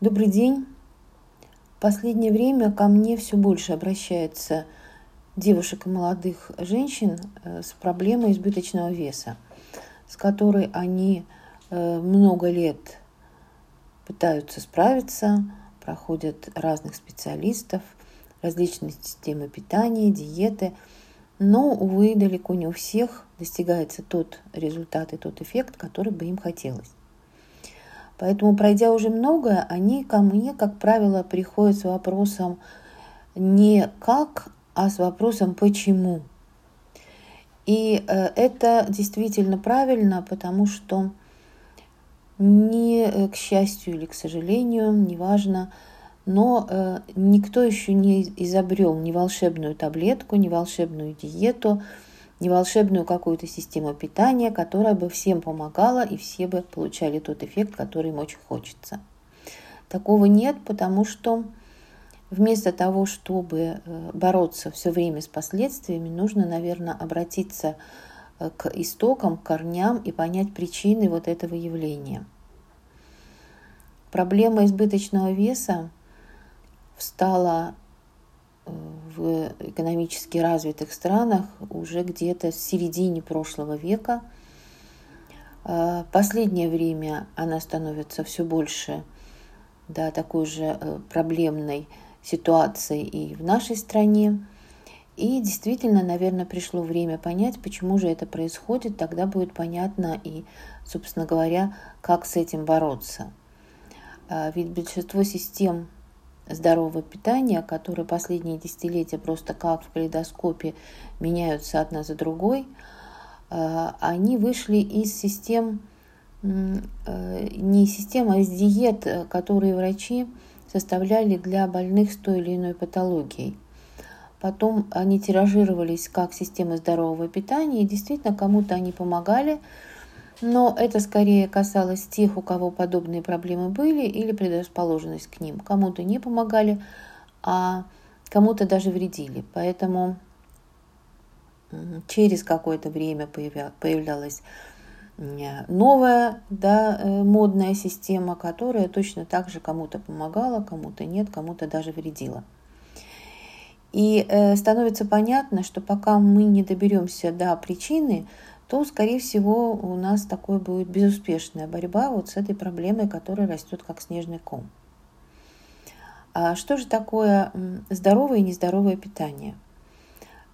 Добрый день. Последнее время ко мне все больше обращается девушек и молодых женщин э, с проблемой избыточного веса, с которой они э, много лет пытаются справиться, проходят разных специалистов, различные системы питания, диеты, но, увы, далеко не у всех достигается тот результат и тот эффект, который бы им хотелось. Поэтому, пройдя уже многое, они ко мне, как правило, приходят с вопросом не как, а с вопросом почему. И э, это действительно правильно, потому что не э, к счастью или к сожалению, неважно, но э, никто еще не изобрел ни волшебную таблетку, ни волшебную диету, не волшебную какую-то систему питания, которая бы всем помогала и все бы получали тот эффект, который им очень хочется. Такого нет, потому что вместо того, чтобы э, бороться все время с последствиями, нужно, наверное, обратиться э, к истокам, к корням и понять причины вот этого явления. Проблема избыточного веса встала в экономически развитых странах уже где-то в середине прошлого века. А, последнее время она становится все больше да, такой же э, проблемной ситуацией и в нашей стране. И действительно, наверное, пришло время понять, почему же это происходит. Тогда будет понятно и, собственно говоря, как с этим бороться. А, ведь большинство систем здорового питания, которые последние десятилетия просто как в калейдоскопе меняются одна за другой, э, они вышли из систем, э, не из систем, а из диет, э, которые врачи составляли для больных с той или иной патологией. Потом они тиражировались как системы здорового питания, и действительно кому-то они помогали, но это скорее касалось тех, у кого подобные проблемы были или предрасположенность к ним. Кому-то не помогали, а кому-то даже вредили. Поэтому через какое-то время появлялась новая да, э, модная система, которая точно так же кому-то помогала, кому-то нет, кому-то даже вредила. И э, становится понятно, что пока мы не доберемся до причины, то, скорее всего, у нас такой будет безуспешная борьба вот с этой проблемой, которая растет как снежный ком. А что же такое здоровое и нездоровое питание?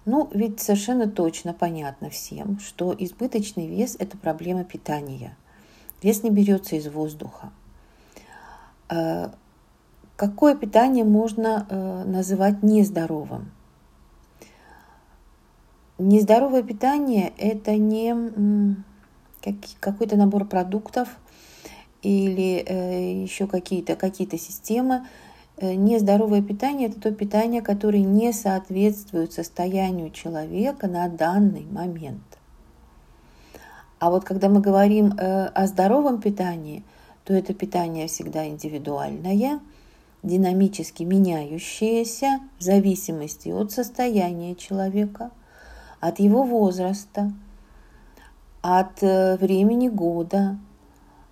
Ну, ведь совершенно точно понятно всем, что избыточный вес – это проблема питания. Вес не берется из воздуха. А какое питание можно э, называть нездоровым? Нездоровое питание – это не какой-то набор продуктов или э, еще какие-то какие системы. Э, нездоровое питание – это то питание, которое не соответствует состоянию человека на данный момент. А вот когда мы говорим э, о здоровом питании, то это питание всегда индивидуальное, динамически меняющееся в зависимости от состояния человека – от его возраста, от э, времени года,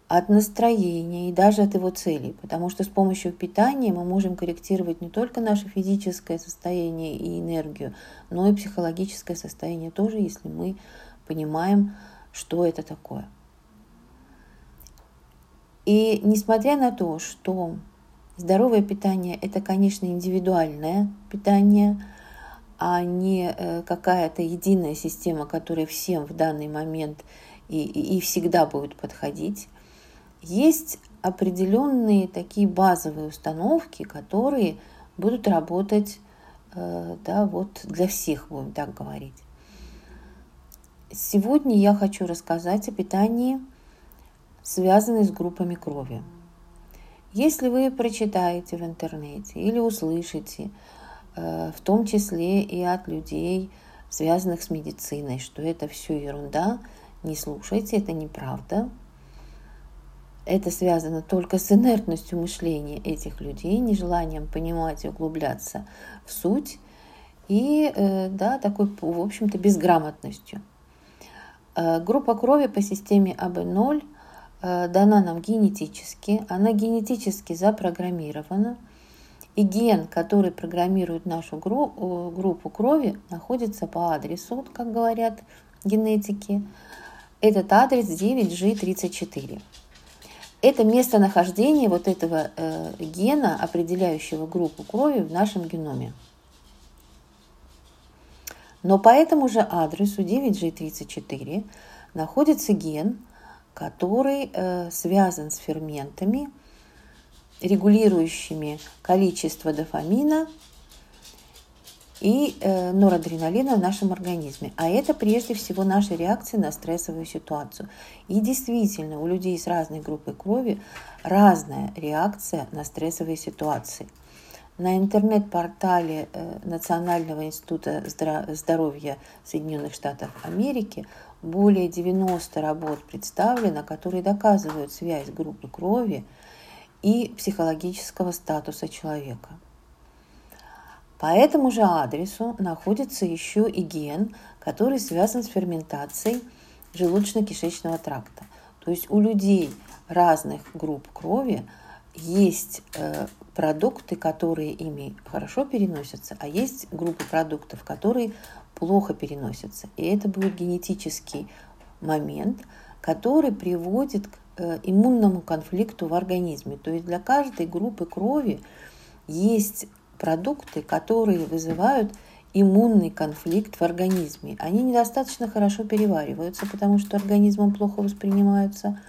от настроения и даже от его целей. Потому что с помощью питания мы можем корректировать не только наше физическое состояние и энергию, но и психологическое состояние тоже, если мы понимаем, что это такое. И несмотря на то, что здоровое питание – это, конечно, индивидуальное питание – а не э, какая-то единая система, которая всем в данный момент и, и, всегда будет подходить. Есть определенные такие базовые установки, которые будут работать э, да, вот для всех, будем так говорить. Сегодня я хочу рассказать о питании, связанной с группами крови. Если вы прочитаете в интернете или услышите в том числе и от людей, связанных с медициной, что это все ерунда, не слушайте, это неправда. Это связано только с инертностью мышления этих людей, нежеланием понимать и углубляться в суть и, э, да, такой, в общем-то, безграмотностью. Э, группа крови по системе АБ0 э, дана нам генетически, она генетически запрограммирована, и ген, который программирует нашу группу крови, находится по адресу, как говорят генетики. Этот адрес 9G34. Это местонахождение вот этого э, гена, определяющего группу крови в нашем геноме. Но по этому же адресу 9G34 находится ген, который э, связан с ферментами, регулирующими количество дофамина и э, норадреналина в нашем организме. А это прежде всего наша реакция на стрессовую ситуацию. И действительно, у людей с разной группой крови разная реакция на стрессовые ситуации – на интернет-портале э, Национального института здоровья Соединенных Штатов Америки более 90 работ представлено, которые доказывают связь группы крови и психологического статуса человека. По этому же адресу находится еще и ген, который связан с ферментацией желудочно-кишечного тракта. То есть у людей разных групп крови есть э, продукты, которые ими хорошо переносятся, а есть группы продуктов, которые плохо переносятся. И это будет генетический момент, который приводит к иммунному конфликту в организме. То есть для каждой группы крови есть продукты, которые вызывают иммунный конфликт в организме. Они недостаточно хорошо перевариваются, потому что организмом плохо воспринимаются.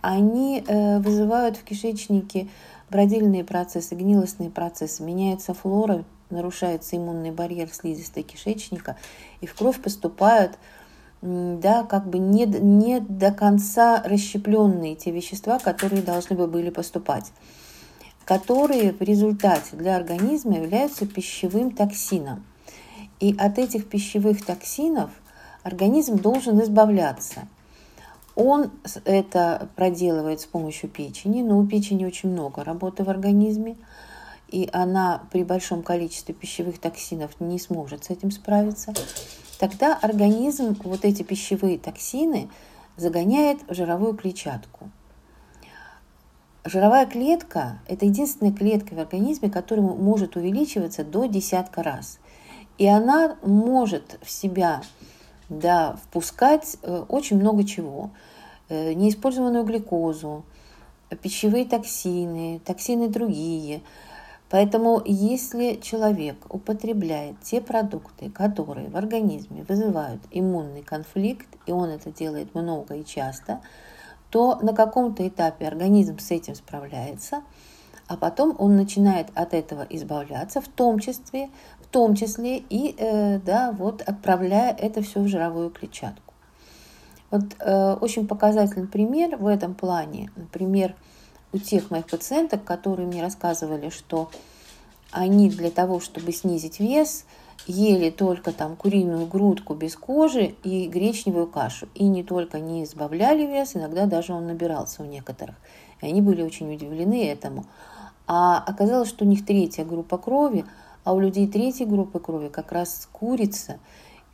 Они э, вызывают в кишечнике бродильные процессы, гнилостные процессы, меняется флора, нарушается иммунный барьер слизистой кишечника, и в кровь поступают да, как бы не, не до конца расщепленные те вещества, которые должны бы были поступать, которые в результате для организма являются пищевым токсином. И от этих пищевых токсинов организм должен избавляться – он это проделывает с помощью печени, но у печени очень много работы в организме, и она при большом количестве пищевых токсинов не сможет с этим справиться. Тогда организм вот эти пищевые токсины загоняет в жировую клетчатку. Жировая клетка – это единственная клетка в организме, которая может увеличиваться до десятка раз. И она может в себя да, впускать э, очень много чего. Э, неиспользованную глюкозу, пищевые токсины, токсины другие. Поэтому если человек употребляет те продукты, которые в организме вызывают иммунный конфликт, и он это делает много и часто, то на каком-то этапе организм с этим справляется, а потом он начинает от этого избавляться, в том числе, в том числе и э, да, вот отправляя это все в жировую клетчатку. Вот э, очень показательный пример в этом плане, например, у тех моих пациенток, которые мне рассказывали, что они для того, чтобы снизить вес, ели только там куриную грудку без кожи и гречневую кашу. И не только не избавляли вес, иногда даже он набирался у некоторых. И они были очень удивлены этому. А оказалось, что у них третья группа крови, а у людей третьей группы крови как раз курица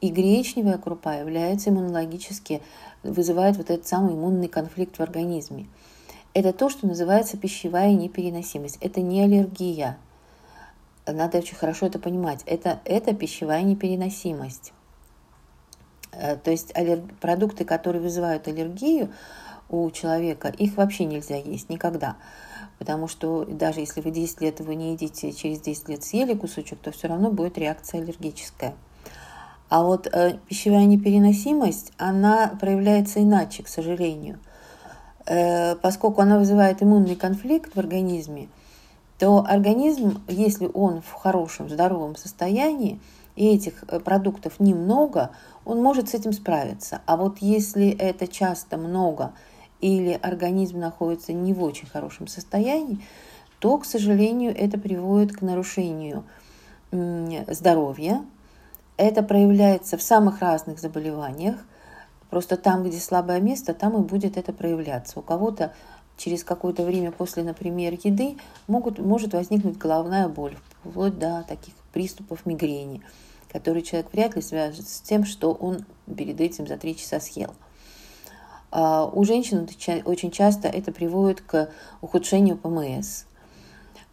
и гречневая крупа является иммунологически, вызывает вот этот самый иммунный конфликт в организме. Это то, что называется пищевая непереносимость. Это не аллергия. Надо очень хорошо это понимать. Это, это пищевая непереносимость. Э, то есть аллерг... продукты, которые вызывают аллергию у человека, их вообще нельзя есть никогда потому что даже если вы 10 лет вы не едите, через 10 лет съели кусочек, то все равно будет реакция аллергическая. А вот э, пищевая непереносимость, она проявляется иначе, к сожалению. Э, поскольку она вызывает иммунный конфликт в организме, то организм, если он в хорошем, здоровом состоянии, и этих э, продуктов немного, он может с этим справиться. А вот если это часто много – или организм находится не в очень хорошем состоянии, то, к сожалению, это приводит к нарушению здоровья. Это проявляется в самых разных заболеваниях. Просто там, где слабое место, там и будет это проявляться. У кого-то через какое-то время после, например, еды могут, может возникнуть головная боль, вплоть до таких приступов мигрени, которые человек вряд ли свяжет с тем, что он перед этим за три часа съел. А у женщин очень часто это приводит к ухудшению ПМС.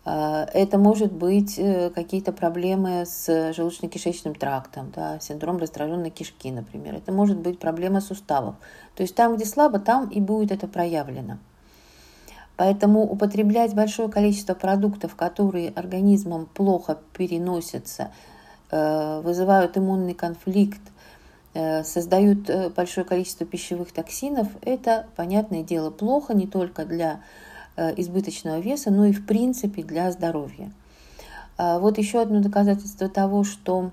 А, это может быть э, какие-то проблемы с желудочно-кишечным трактом, да, синдром раздраженной кишки, например. Это может быть проблема суставов. То есть там, где слабо, там и будет это проявлено. Поэтому употреблять большое количество продуктов, которые организмом плохо переносятся, э, вызывают иммунный конфликт, э, создают большое количество пищевых токсинов, это, понятное дело, плохо не только для избыточного веса, но и в принципе для здоровья. А вот еще одно доказательство того, что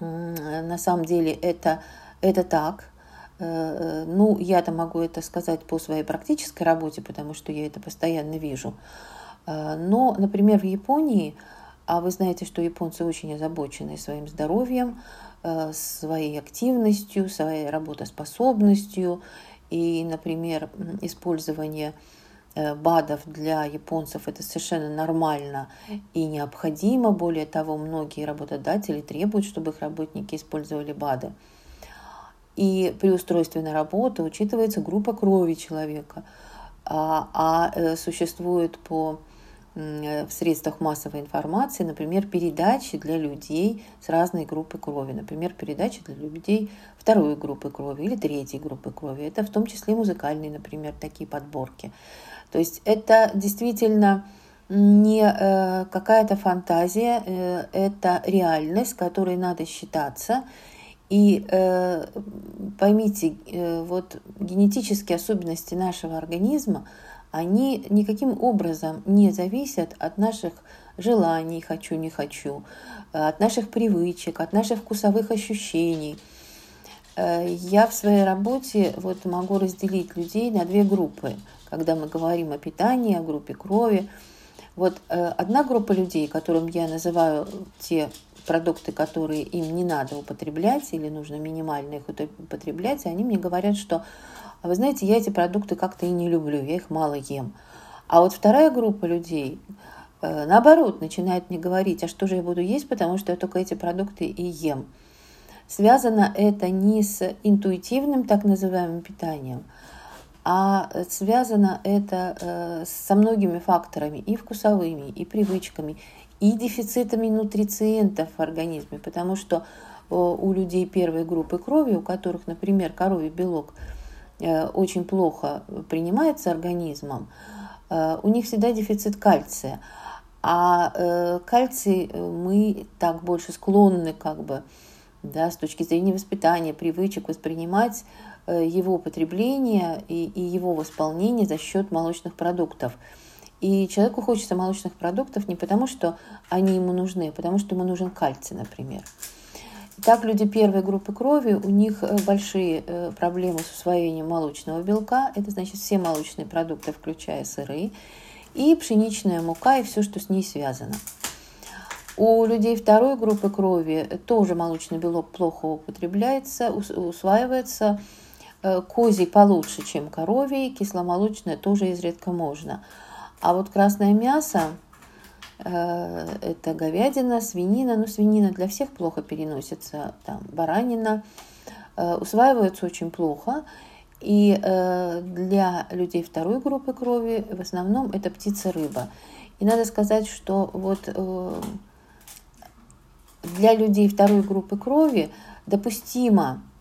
на самом деле это, это так. Э, э, ну, я-то могу это сказать по своей практической работе, потому что я это постоянно вижу. Но, например, в Японии, а вы знаете, что японцы очень озабочены своим здоровьем, своей активностью, своей работоспособностью. И, например, использование Э, БАДов для японцев это совершенно нормально и необходимо. Более того, многие работодатели требуют, чтобы их работники использовали БАДы. И при устройстве на работу учитывается группа крови человека. А, а э, существует по э, в средствах массовой информации, например, передачи для людей с разной группы крови, например, передачи для людей второй группы крови или третьей группы крови. Это в том числе музыкальные, например, такие подборки. То есть это действительно не э, какая-то фантазия, э, это реальность, которой надо считаться. И э, поймите, вот генетические особенности нашего организма, они никаким образом не зависят от наших желаний «хочу, не хочу», от наших привычек, от наших вкусовых ощущений. Я в своей работе вот могу разделить людей на две группы – когда мы говорим о питании, о группе крови. Вот э, одна группа людей, которым я называю те продукты, которые им не надо употреблять или нужно минимально их употреблять, и они мне говорят, что, вы знаете, я эти продукты как-то и не люблю, я их мало ем. А вот вторая группа людей, э, наоборот, начинает мне говорить, а что же я буду есть, потому что я только эти продукты и ем. Связано это не с интуитивным так называемым питанием, а связано это э, со многими факторами, и вкусовыми, и привычками, и дефицитами нутрициентов в организме, потому что у людей первой группы крови, у которых, например, коровий белок очень плохо принимается организмом, у них всегда дефицит кальция. А кальций мы так больше склонны как бы да, с точки зрения воспитания, привычек воспринимать Э, его потребление и, и его восполнение за счет молочных продуктов. И человеку хочется молочных продуктов не потому, что они ему нужны, а потому что ему нужен кальций, например. Так люди первой группы крови, у них э, большие э, проблемы с усвоением молочного белка. Это значит все молочные продукты, включая сыры, и пшеничная мука и все, что с ней связано. У людей второй группы крови тоже молочный белок плохо употребляется, усваивается, Э, козий получше, чем коровий, кисломолочное тоже изредка можно. А вот красное мясо, э, это говядина, свинина, ну свинина для всех плохо переносится, там баранина, э, усваивается очень плохо. И для людей второй группы крови в основном это птица-рыба. И надо сказать, что вот для людей второй группы крови допустимо э,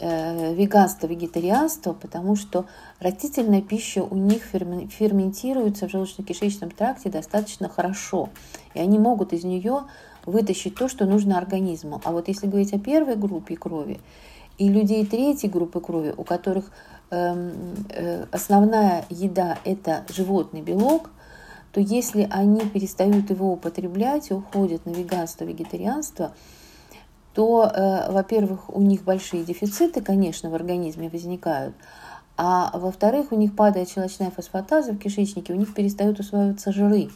веганство, вегетарианство, потому что растительная пища у них ферментируется в желудочно-кишечном тракте достаточно хорошо, и они могут из нее вытащить то, что нужно организму. А вот если говорить о первой группе крови и людей третьей группы крови, у которых э, э, основная еда это животный белок, то если они перестают его употреблять и уходят на веганство, вегетарианство, то, э, во-первых, у них большие дефициты, конечно, в организме возникают, а во-вторых, у них падает щелочная фосфатаза в кишечнике, у них перестают усваиваться жиры.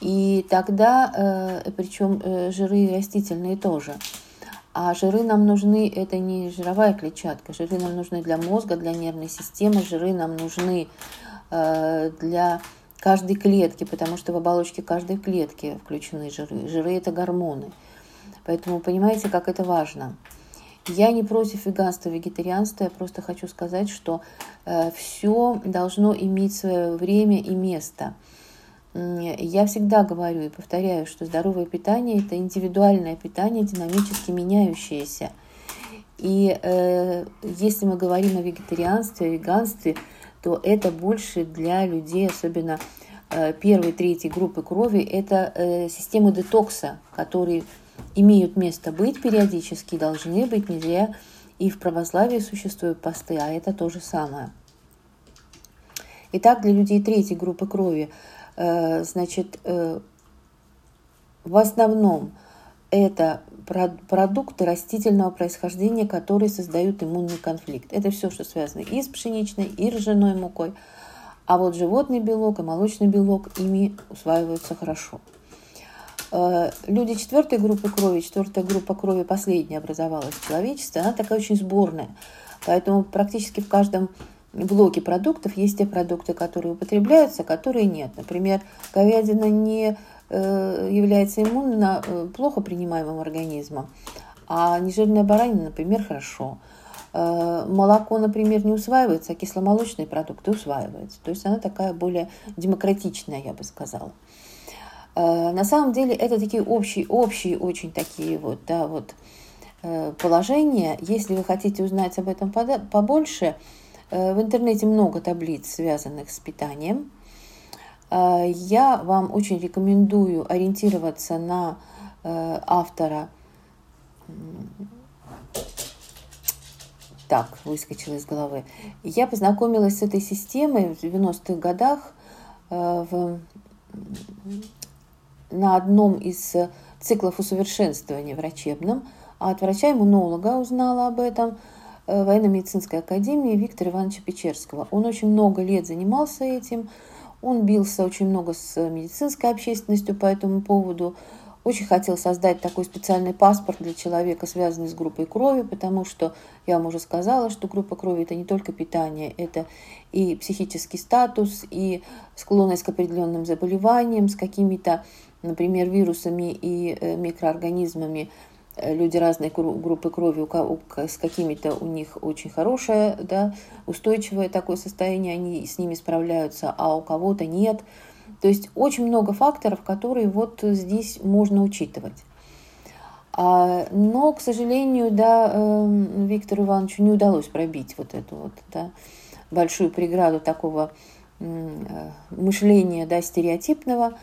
И тогда, э, причем э, жиры растительные тоже. А жиры нам нужны, это не жировая клетчатка, жиры нам нужны для мозга, для нервной системы, жиры нам нужны для каждой клетки, потому что в оболочке каждой клетки включены жиры. Жиры – это гормоны. Поэтому понимаете, как это важно. Я не против веганства, вегетарианства, я просто хочу сказать, что э, все должно иметь свое время и место. Я всегда говорю и повторяю, что здоровое питание – это индивидуальное питание, динамически меняющееся. И э, если мы говорим о вегетарианстве, о веганстве, то это больше для людей, особенно э, первой, третьей группы крови, это э, системы детокса, которые имеют место быть периодически, должны быть, нельзя. И в православии существуют посты, а это то же самое. Итак, для людей третьей группы крови, э, значит, э, в основном это продукты растительного происхождения, которые создают иммунный конфликт. Это все, что связано и с пшеничной, и ржаной мукой. А вот животный белок и молочный белок ими усваиваются хорошо. Э, люди четвертой группы крови, четвертая группа крови последняя образовалась в человечестве, она такая очень сборная. Поэтому практически в каждом блоке продуктов есть те продукты, которые употребляются, которые нет. Например, говядина не э, является иммунно э, плохо принимаемым организмом, а нежирная баранина, например, хорошо. Молоко, например, не усваивается, а кисломолочные продукты усваиваются. То есть она такая более демократичная, я бы сказала. Э, на самом деле это такие общие, общие очень такие вот, да, вот э, положения. Если вы хотите узнать об этом побольше, э, в интернете много таблиц, связанных с питанием. Я вам очень рекомендую ориентироваться на автора. Так, выскочила из головы. Я познакомилась с этой системой в 90-х годах в на одном из э, циклов усовершенствования врачебном, а от врача-иммунолога узнала об этом э, военно-медицинской академии Виктора Ивановича Печерского. Он очень много лет занимался этим, он бился очень много с медицинской общественностью по этому поводу, очень хотел создать такой специальный паспорт для человека, связанный с группой крови, потому что я вам уже сказала, что группа крови это не только питание, это и психический статус, и склонность к определенным заболеваниям, с какими-то например, вирусами и э, микроорганизмами э, люди разной группы крови, с какими-то у них очень хорошее, да, устойчивое такое состояние, они с ними справляются, а у кого-то нет. То есть очень много факторов, которые вот здесь можно учитывать. А, но, к сожалению, да, эм, Виктору Ивановичу не удалось пробить вот эту вот да, большую преграду такого э, мышления да, стереотипного.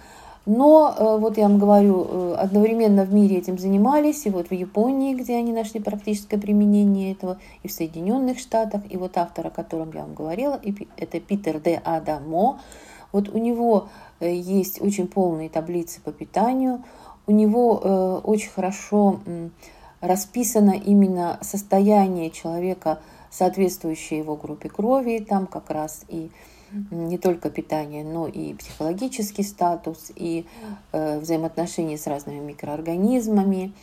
Но, э, вот я вам говорю, э, одновременно в мире этим занимались, и вот в Японии, где они нашли практическое применение этого, и в Соединенных Штатах, и вот автор, о котором я вам говорила, это Питер Д. Адамо, вот у него э, есть очень полные таблицы по питанию, у него очень хорошо расписано именно состояние человека, соответствующее его группе крови, там как раз и не только питание, но и психологический статус, и э, взаимоотношения с разными микроорганизмами.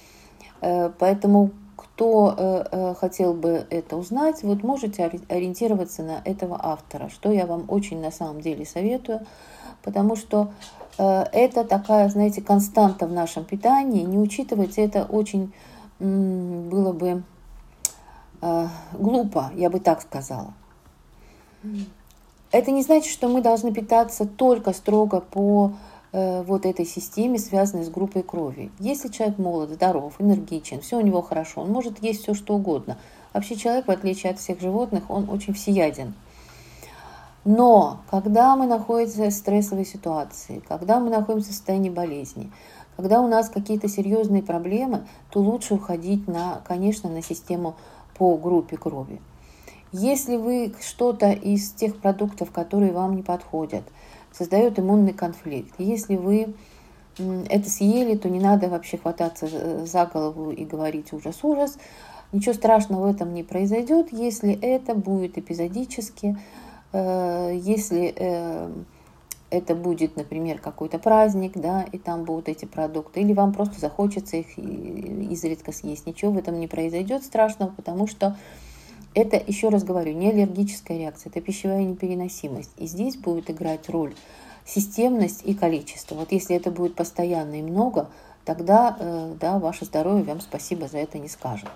Э, поэтому кто э, э, хотел бы это узнать, вот можете ориентироваться на этого автора, что я вам очень на самом деле советую, потому что э, это такая, знаете, константа в нашем питании. Не учитывать это очень было бы глупо, я бы так сказала. Это не значит, что мы должны питаться только строго по вот этой системе, связанной с группой крови. Если человек молод, здоров, энергичен, все у него хорошо, он может есть все, что угодно. Вообще человек, в отличие от всех животных, он очень всеяден. Но когда мы находимся в стрессовой ситуации, когда мы находимся в состоянии болезни, когда у нас какие-то серьезные проблемы, то лучше уходить на, конечно, на систему по группе крови. Если вы что-то из тех продуктов, которые вам не подходят, создает иммунный конфликт, если вы это съели, то не надо вообще хвататься за голову и говорить ужас-ужас. Ничего страшного в этом не произойдет, если это будет эпизодически, э, если э, это будет, например, какой-то праздник, да, и там будут эти продукты, или вам просто захочется их изредка съесть. Ничего в этом не произойдет страшного, потому что это, еще раз говорю, не аллергическая реакция, это пищевая непереносимость. И здесь будет играть роль системность и количество. Вот если это будет постоянно и много, тогда э, да, ваше здоровье вам спасибо за это не скажет.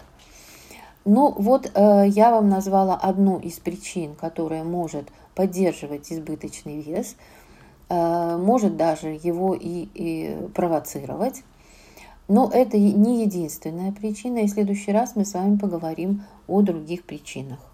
Ну вот э, я вам назвала одну из причин, которая может поддерживать избыточный вес, э, может даже его и, и провоцировать. Но это не единственная причина, и в следующий раз мы с вами поговорим о других причинах.